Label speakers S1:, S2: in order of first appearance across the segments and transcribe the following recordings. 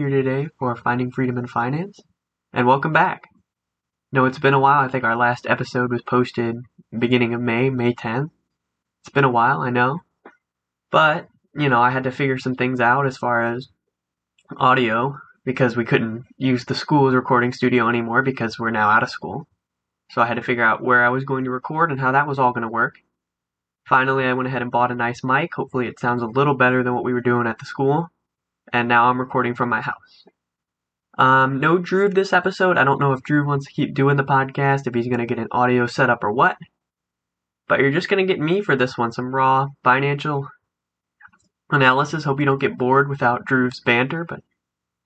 S1: Here today for Finding Freedom in Finance, and welcome back. No, it's been a while. I think our last episode was posted beginning of May, May 10th. It's been a while, I know. But, you know, I had to figure some things out as far as audio because we couldn't use the school's recording studio anymore because we're now out of school. So I had to figure out where I was going to record and how that was all going to work. Finally, I went ahead and bought a nice mic. Hopefully, it sounds a little better than what we were doing at the school. And now I'm recording from my house. Um, no Drew this episode. I don't know if Drew wants to keep doing the podcast, if he's going to get an audio setup or what. But you're just going to get me for this one some raw financial analysis. Hope you don't get bored without Drew's banter, but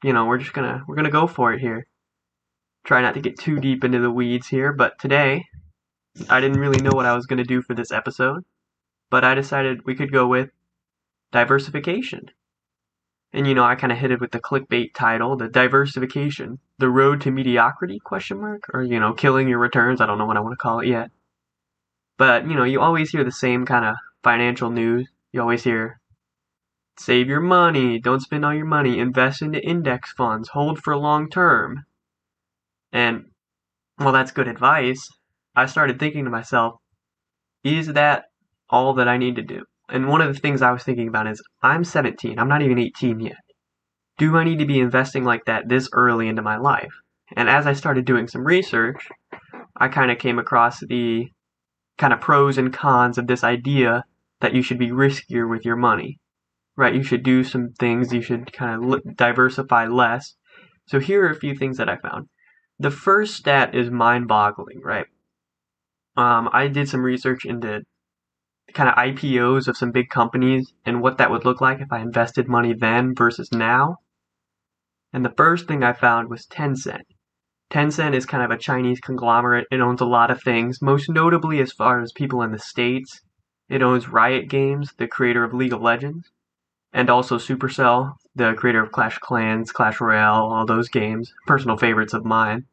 S1: you know, we're just going to we're going to go for it here. Try not to get too deep into the weeds here, but today I didn't really know what I was going to do for this episode but I decided we could go with diversification. And you know, I kind of hit it with the clickbait title, the diversification, the road to mediocrity question mark or you know, killing your returns, I don't know what I want to call it yet. But, you know, you always hear the same kind of financial news. You always hear save your money, don't spend all your money, invest into index funds, hold for long term. And well, that's good advice. I started thinking to myself, is that all that I need to do. And one of the things I was thinking about is I'm 17, I'm not even 18 yet. Do I need to be investing like that this early into my life? And as I started doing some research, I kind of came across the kind of pros and cons of this idea that you should be riskier with your money. Right? You should do some things, you should kind of diversify less. So here are a few things that I found. The first stat is mind boggling, right? Um, I did some research into kind of IPOs of some big companies and what that would look like if I invested money then versus now. And the first thing I found was Tencent. Tencent is kind of a Chinese conglomerate. It owns a lot of things, most notably as far as people in the States. It owns Riot Games, the creator of League of Legends, and also Supercell, the creator of Clash Clans, Clash Royale, all those games, personal favorites of mine.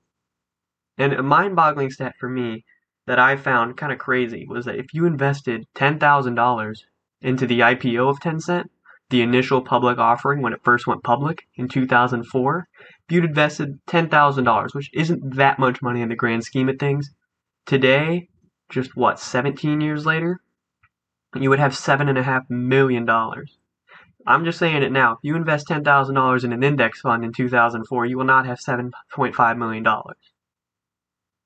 S1: And a mind boggling stat for me that I found kind of crazy was that if you invested $10,000 into the IPO of Tencent, the initial public offering when it first went public in 2004, if you'd invested $10,000, which isn't that much money in the grand scheme of things, today, just what, 17 years later, you would have $7.5 million. I'm just saying it now. If you invest $10,000 in an index fund in 2004, you will not have $7.5 million.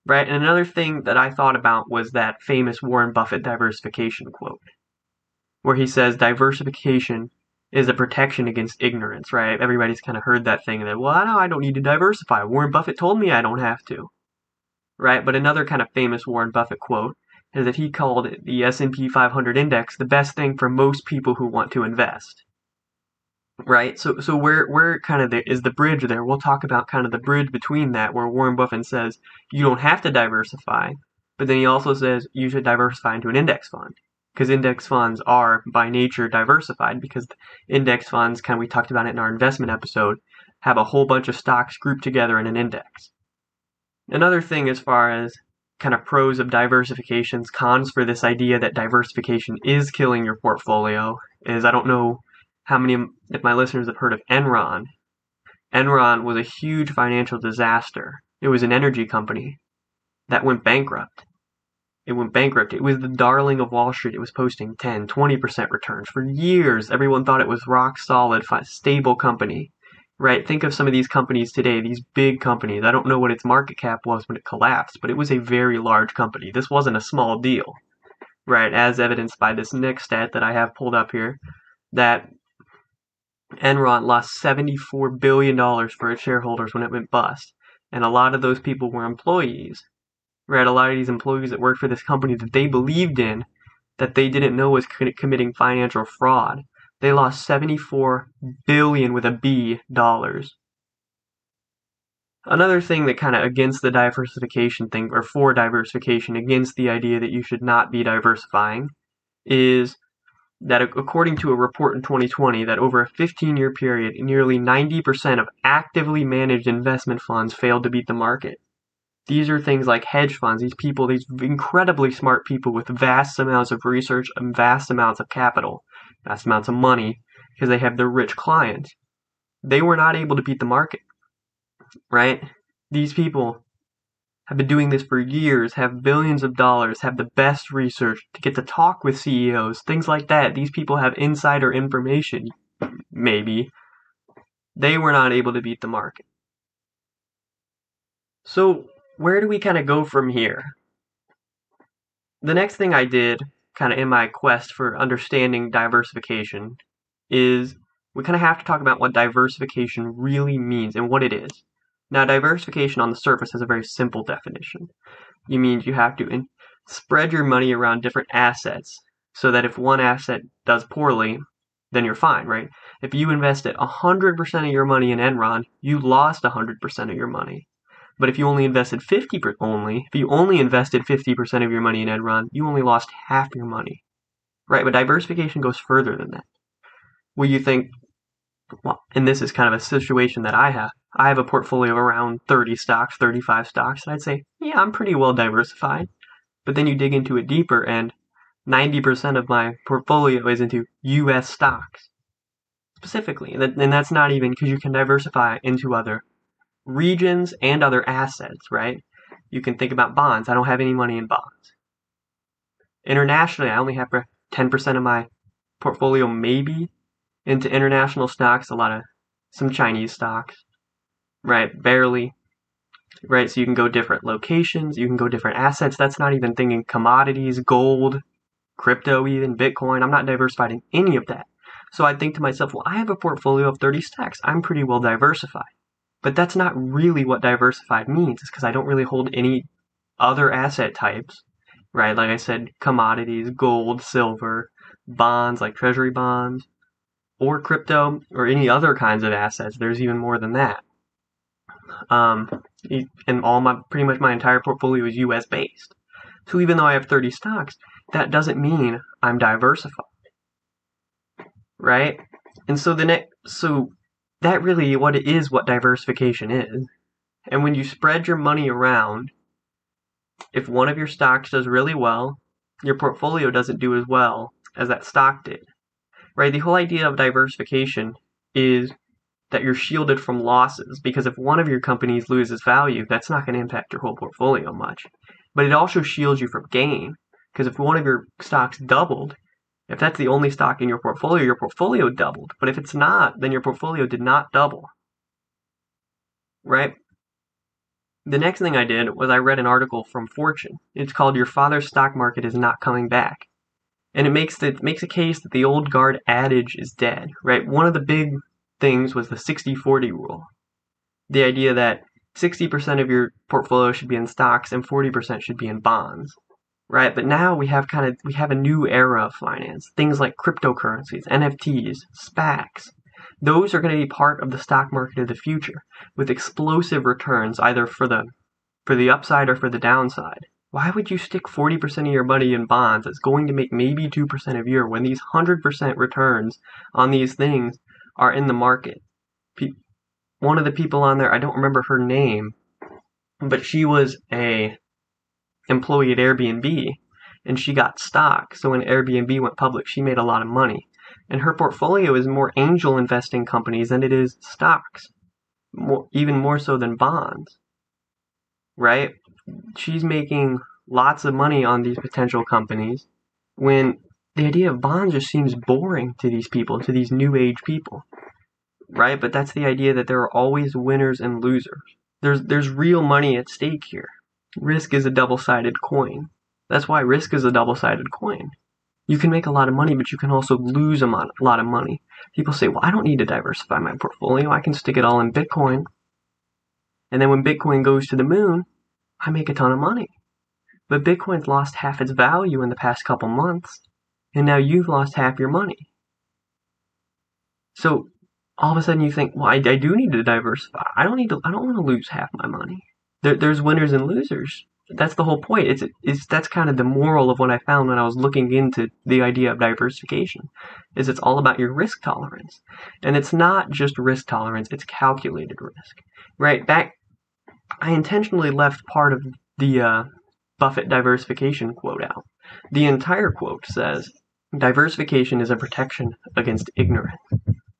S1: Right? And another thing that I thought about was that famous Warren Buffett diversification quote, where he says diversification is a protection against ignorance, right? Everybody's kind of heard that thing that, well, I know I don't need to diversify. Warren Buffett told me I don't have to. Right? But another kind of famous Warren Buffett quote is that he called the S&P 500 index the best thing for most people who want to invest right? So so where where kind of the, is the bridge there? We'll talk about kind of the bridge between that, where Warren Buffett says you don't have to diversify, but then he also says you should diversify into an index fund because index funds are by nature diversified because index funds, kind of we talked about it in our investment episode, have a whole bunch of stocks grouped together in an index. Another thing as far as kind of pros of diversifications, cons for this idea that diversification is killing your portfolio is I don't know how many of my listeners have heard of Enron. Enron was a huge financial disaster. It was an energy company that went bankrupt. It went bankrupt. It was the darling of Wall Street. It was posting 10, 20% returns for years. Everyone thought it was rock solid, stable company. Right? Think of some of these companies today, these big companies. I don't know what its market cap was when it collapsed, but it was a very large company. This wasn't a small deal. Right? As evidenced by this next stat that I have pulled up here, that Enron lost $74 billion for its shareholders when it went bust. And a lot of those people were employees. Right? A lot of these employees that worked for this company that they believed in that they didn't know was committing financial fraud. They lost 74 billion with a B dollars. Another thing that kind of against the diversification thing, or for diversification, against the idea that you should not be diversifying, is that according to a report in 2020 that over a 15-year period nearly 90% of actively managed investment funds failed to beat the market these are things like hedge funds these people these incredibly smart people with vast amounts of research and vast amounts of capital vast amounts of money because they have their rich clients they were not able to beat the market, right? These people have been doing this for years, have billions of dollars, have the best research to get to talk with CEOs, things like that. These people have insider information, maybe. They were not able to beat the market. So, where do we kind of go from here? The next thing I did, kind of in my quest for understanding diversification, is we kind of have to talk about what diversification really means and what it is. Now, diversification on the surface has a very simple definition. It means you have to in- spread your money around different assets so that if one asset does poorly, then you're fine, right? If you invested 100% of your money in Enron, you lost 100% of your money. But if you only invested 50 per- only, if you only invested 50% of your money in Enron, you only lost half your money. Right? But diversification goes further than that. Where you think, well, and this is kind of a situation that I have. I have a portfolio of around 30 stocks, 35 stocks, and I'd say, yeah, I'm pretty well diversified. But then you dig into it deeper, and 90% of my portfolio is into US stocks specifically. And that's not even because you can diversify into other regions and other assets, right? You can think about bonds. I don't have any money in bonds. Internationally, I only have 10% of my portfolio maybe into international stocks, a lot of some Chinese stocks, right? Barely, right? So you can go different locations, you can go different assets. That's not even thinking commodities, gold, crypto, even Bitcoin. I'm not diversified in any of that. So I think to myself, well, I have a portfolio of 30 stocks. I'm pretty well diversified. But that's not really what diversified means, is because I don't really hold any other asset types, right? Like I said, commodities, gold, silver, bonds like treasury bonds, or crypto, or any other kinds of assets. There's even more than that. Um, and all my pretty much my entire portfolio is U.S. based. So even though I have 30 stocks, that doesn't mean I'm diversified, right? And so the next, so that really what it is what diversification is. And when you spread your money around, if one of your stocks does really well, your portfolio doesn't do as well as that stock did. Right? The whole idea of diversification is that you're shielded from losses because if one of your companies loses value, that's not going to impact your whole portfolio much. But it also shields you from gain because if one of your stocks doubled, if that's the only stock in your portfolio, your portfolio doubled. But if it's not, then your portfolio did not double. Right? The next thing I did was I read an article from Fortune. It's called Your Father's Stock Market is Not Coming Back. And it makes the, makes a case that the old guard adage is dead, right? One of the big things was the 60-40 rule. The idea that 60% of your portfolio should be in stocks and 40% should be in bonds right? But now we have kind of we have a new era of finance. Things like cryptocurrencies, NFTs, SPACs. Those are going to be part of the stock market of the future with explosive returns either for the for the upside or for the downside. Why would you stick 40% of your money in bonds that's going to make maybe 2% a year when these 100% returns on these things are in the market? one of the people on there, I don't remember her name, but she was a employee at Airbnb and she got stock. So when Airbnb went public, she made a lot of money. And her portfolio is more angel investing companies than it is stocks, more, even more so than bonds. Right? She's making lots of money on these potential companies when the idea of bonds just seems boring to these people, to these new age people. Right? But that's the idea that there are always winners and losers. There's there's real money at stake here. Risk is a double-sided coin. That's why risk is a double-sided coin. You can make a lot of money, but you can also lose a lot of money. People say, well, I don't need to diversify my portfolio. I can stick it all in Bitcoin. And then when Bitcoin goes to the moon, I make a ton of money. But Bitcoin's lost half its value in the past couple months, and now you've lost half your money. So all of a sudden you think, well, I, I do need to diversify. I don't need to. I don't want to lose half my money there, there's winners and losers. That's the whole point. It's, it's that's kind of the moral of what I found when I was looking into the idea of diversification. Is it's all about your risk tolerance, and it's not just risk tolerance. It's calculated risk. Right back, I intentionally left part of the uh, Buffett diversification quote out. The entire quote says, "Diversification is a protection against ignorance."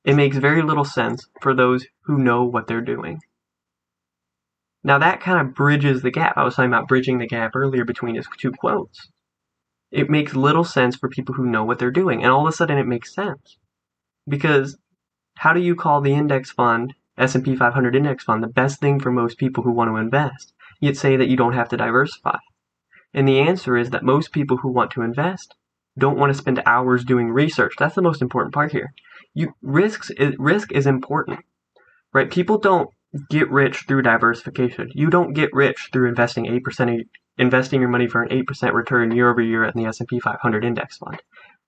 S1: It makes very little sense for those who know what they're doing. Now that kind of bridges the gap. I was talking about bridging the gap earlier between his two quotes. It makes little sense for people who know what they're doing, and all of a sudden it makes sense. Because how do you call the index fund, S&P 500 index fund, the best thing for most people who want to invest? You'd say that you don't have to diversify. And the answer is that most people who want to invest don't want to spend hours doing research. That's the most important part here. You risks is, risk is important, right? People don't get rich through diversification. You don't get rich through investing 8% investing your money for an 8% return year over year in the S&P 500 index fund.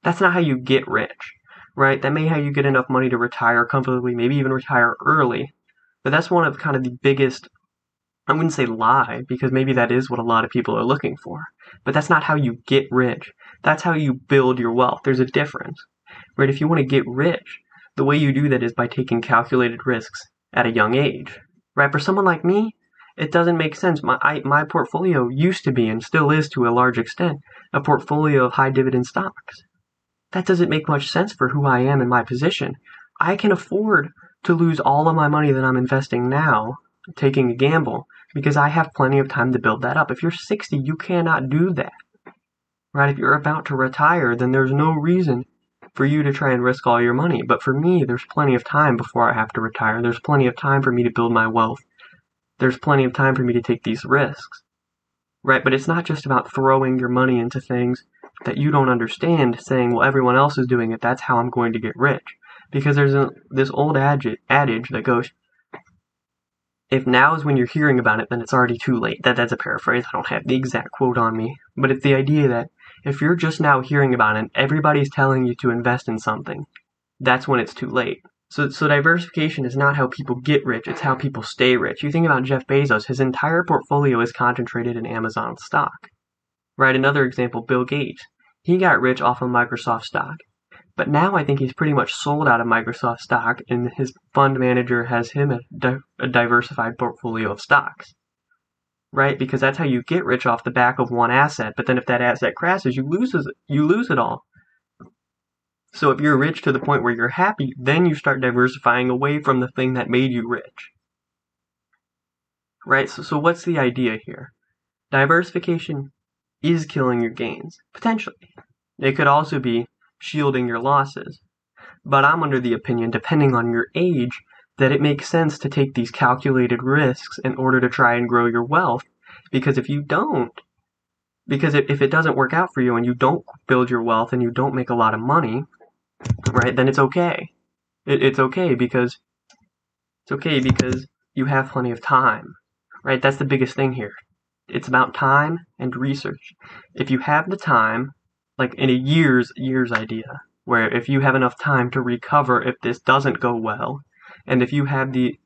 S1: That's not how you get rich, right? That may how you get enough money to retire comfortably, maybe even retire early. But that's one of kind of the biggest I wouldn't say lie because maybe that is what a lot of people are looking for. But that's not how you get rich. That's how you build your wealth. There's a difference. Right? If you want to get rich, the way you do that is by taking calculated risks at a young age. Right? For someone like me, it doesn't make sense. My I, my portfolio used to be and still is to a large extent a portfolio of high dividend stocks. That doesn't make much sense for who I am in my position. I can afford to lose all of my money that I'm investing now, taking a gamble, because I have plenty of time to build that up. If you're 60, you cannot do that. Right? If you're about to retire, then there's no reason for you to try and risk all your money. But for me, there's plenty of time before I have to retire. There's plenty of time for me to build my wealth. There's plenty of time for me to take these risks. Right? But it's not just about throwing your money into things that you don't understand, saying, well, everyone else is doing it, that's how I'm going to get rich. Because there's a, this old adage, adage that goes, if now is when you're hearing about it, then it's already too late. That that's a paraphrase. I don't have the exact quote on me, but it's the idea that if you're just now hearing about it, and everybody's telling you to invest in something, that's when it's too late. So, so diversification is not how people get rich, it's how people stay rich. You think about Jeff Bezos, his entire portfolio is concentrated in Amazon stock. Right, another example, Bill Gates. He got rich off of Microsoft stock. But now I think he's pretty much sold out of Microsoft stock, and his fund manager has him a, di- a diversified portfolio of stocks right? Because that's how you get rich off the back of one asset. But then if that asset crashes, you lose it. You lose it all. So if you're rich to the point where you're happy, then you start diversifying away from the thing that made you rich. Right? So, so what's the idea here? Diversification is killing your gains, potentially. It could also be shielding your losses. But I'm under the opinion, depending on your age, that it makes sense to take these calculated risks in order to try and grow your wealth. Because if you don't, because if it doesn't work out for you and you don't build your wealth and you don't make a lot of money, right, then it's okay. It, it's okay because it's okay because you have plenty of time, right? That's the biggest thing here. It's about time and research. If you have the time, like in a year's year's idea, where if you have enough time to recover if this doesn't go well, and if you have the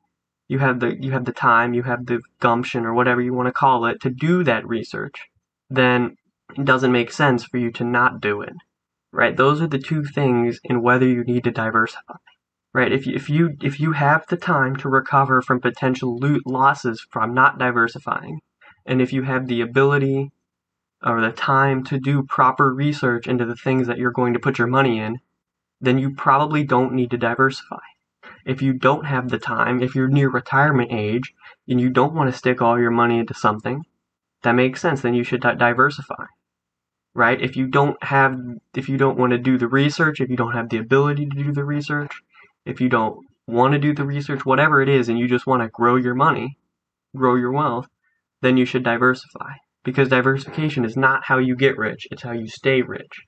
S1: you have the you have the time, you have the gumption or whatever you want to call it to do that research, then it doesn't make sense for you to not do it. Right? Those are the two things in whether you need to diversify. Right? If you, if you if you have the time to recover from potential loot losses from not diversifying, and if you have the ability or the time to do proper research into the things that you're going to put your money in, then you probably don't need to diversify. If you don't have the time, if you're near retirement age and you don't want to stick all your money into something, that makes sense. Then you should diversify, right? If you don't have, if you don't want to do the research, if you don't have the ability to do the research, if you don't want to do the research, whatever it is, and you just want to grow your money, grow your wealth, then you should diversify. Because diversification is not how you get rich, it's how you stay rich.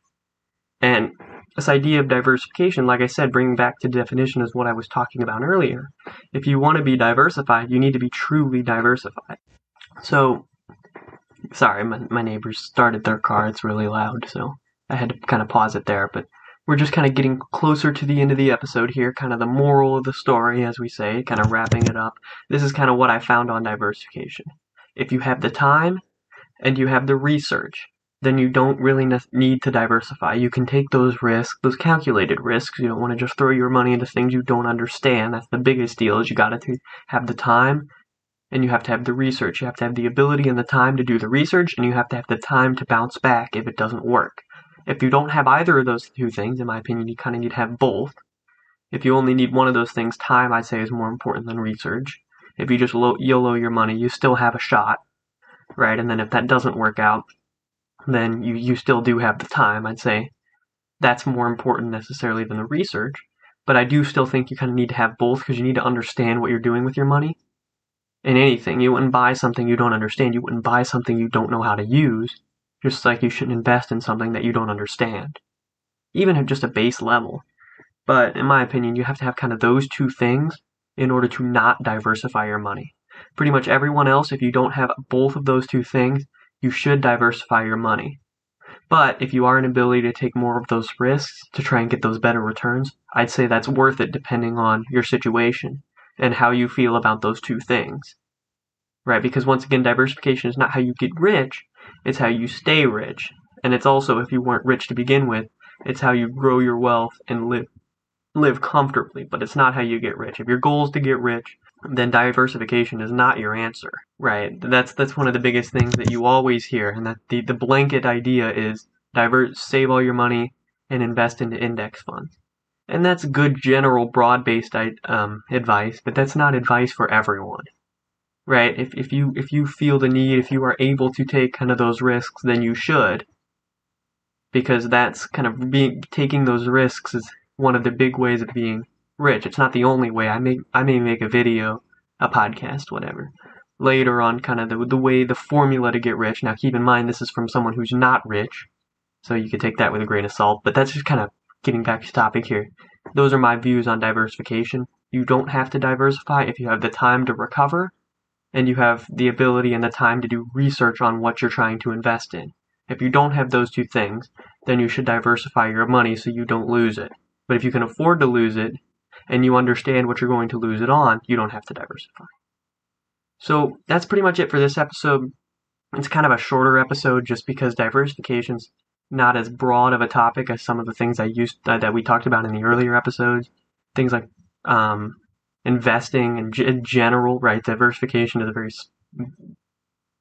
S1: And this idea of diversification, like I said, bringing back to definition is what I was talking about earlier. If you want to be diversified, you need to be truly diversified. So, sorry, my, my neighbors started their car. It's really loud, so I had to kind of pause it there. But we're just kind of getting closer to the end of the episode here, kind of the moral of the story, as we say, kind of wrapping it up. This is kind of what I found on diversification. If you have the time and you have the research, then you don't really need to diversify. You can take those risks, those calculated risks. You don't want to just throw your money into things you don't understand. That's the biggest deal is you got to have the time and you have to have the research. You have to have the ability and the time to do the research and you have to have the time to bounce back if it doesn't work. If you don't have either of those two things, in my opinion, you kind of need to have both. If you only need one of those things, time I'd say is more important than research. If you just YOLO your money, you still have a shot, right? And then if that doesn't work out, then you, you still do have the time. I'd say that's more important necessarily than the research. But I do still think you kind of need to have both because you need to understand what you're doing with your money. In anything, you wouldn't buy something you don't understand. You wouldn't buy something you don't know how to use, just like you shouldn't invest in something that you don't understand, even at just a base level. But in my opinion, you have to have kind of those two things in order to not diversify your money. Pretty much everyone else, if you don't have both of those two things, you should diversify your money. But if you are an ability to take more of those risks to try and get those better returns, I'd say that's worth it depending on your situation and how you feel about those two things. Right? Because once again, diversification is not how you get rich, it's how you stay rich. And it's also, if you weren't rich to begin with, it's how you grow your wealth and live live comfortably, but it's not how you get rich. If your goal is to get rich, then diversification is not your answer, right? That's that's one of the biggest things that you always hear, and that the, the blanket idea is divert, save all your money and invest into index funds. And that's good general broad-based um, advice, but that's not advice for everyone, right? If, if you if you feel the need, if you are able to take kind of those risks, then you should, because that's kind of being taking those risks is one of the big ways of being rich. It's not the only way. I may I may make a video, a podcast, whatever, later on, kind of the the way the formula to get rich. Now, keep in mind this is from someone who's not rich, so you could take that with a grain of salt. But that's just kind of getting back to topic here. Those are my views on diversification. You don't have to diversify if you have the time to recover, and you have the ability and the time to do research on what you're trying to invest in. If you don't have those two things, then you should diversify your money so you don't lose it. But if you can afford to lose it, and you understand what you're going to lose it on, you don't have to diversify. So that's pretty much it for this episode. It's kind of a shorter episode just because diversification's not as broad of a topic as some of the things I used uh, that we talked about in the earlier episodes. Things like um, investing in, g- in general, right? Diversification is a very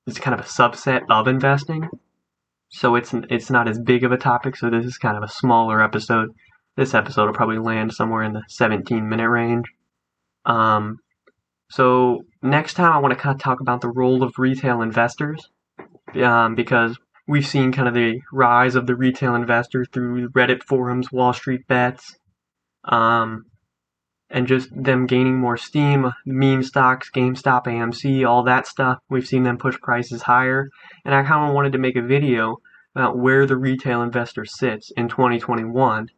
S1: it's kind of a subset of investing, so it's it's not as big of a topic. So this is kind of a smaller episode this episode will probably land somewhere in the 17 minute range. Um, so next time I want to kind of talk about the role of retail investors, um, because we've seen kind of the rise of the retail investor through Reddit forums, Wall Street bets, um, and just them gaining more steam. Meme stocks, GameStop, AMC, all that stuff. We've seen them push prices higher, and I kind of wanted to make a video about where the retail investor sits in 2021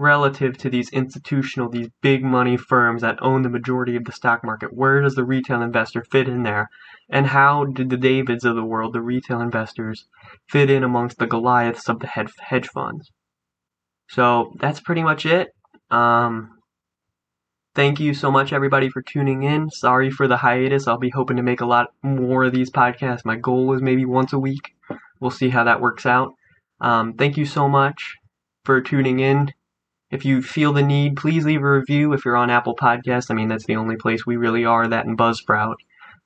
S1: relative to these institutional, these big money firms that own the majority of the stock market? Where does the retail investor fit in there? And how did the Davids of the world, the retail investors, fit in amongst the Goliaths of the hedge funds? So that's pretty much it. Um, thank you so much, everybody, for tuning in. Sorry for the hiatus. I'll be hoping to make a lot more of these podcasts. My goal is maybe once a week. We'll see how that works out. Um, thank you so much for tuning in. If you feel the need, please leave a review if you're on Apple Podcasts. I mean, that's the only place we really are, that and Buzzsprout.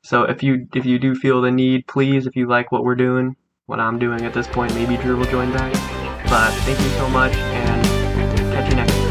S1: So if you if you do feel the need, please, if you like what we're doing, what I'm doing at this point, maybe Drew will join back. But thank you so much, and catch you next time.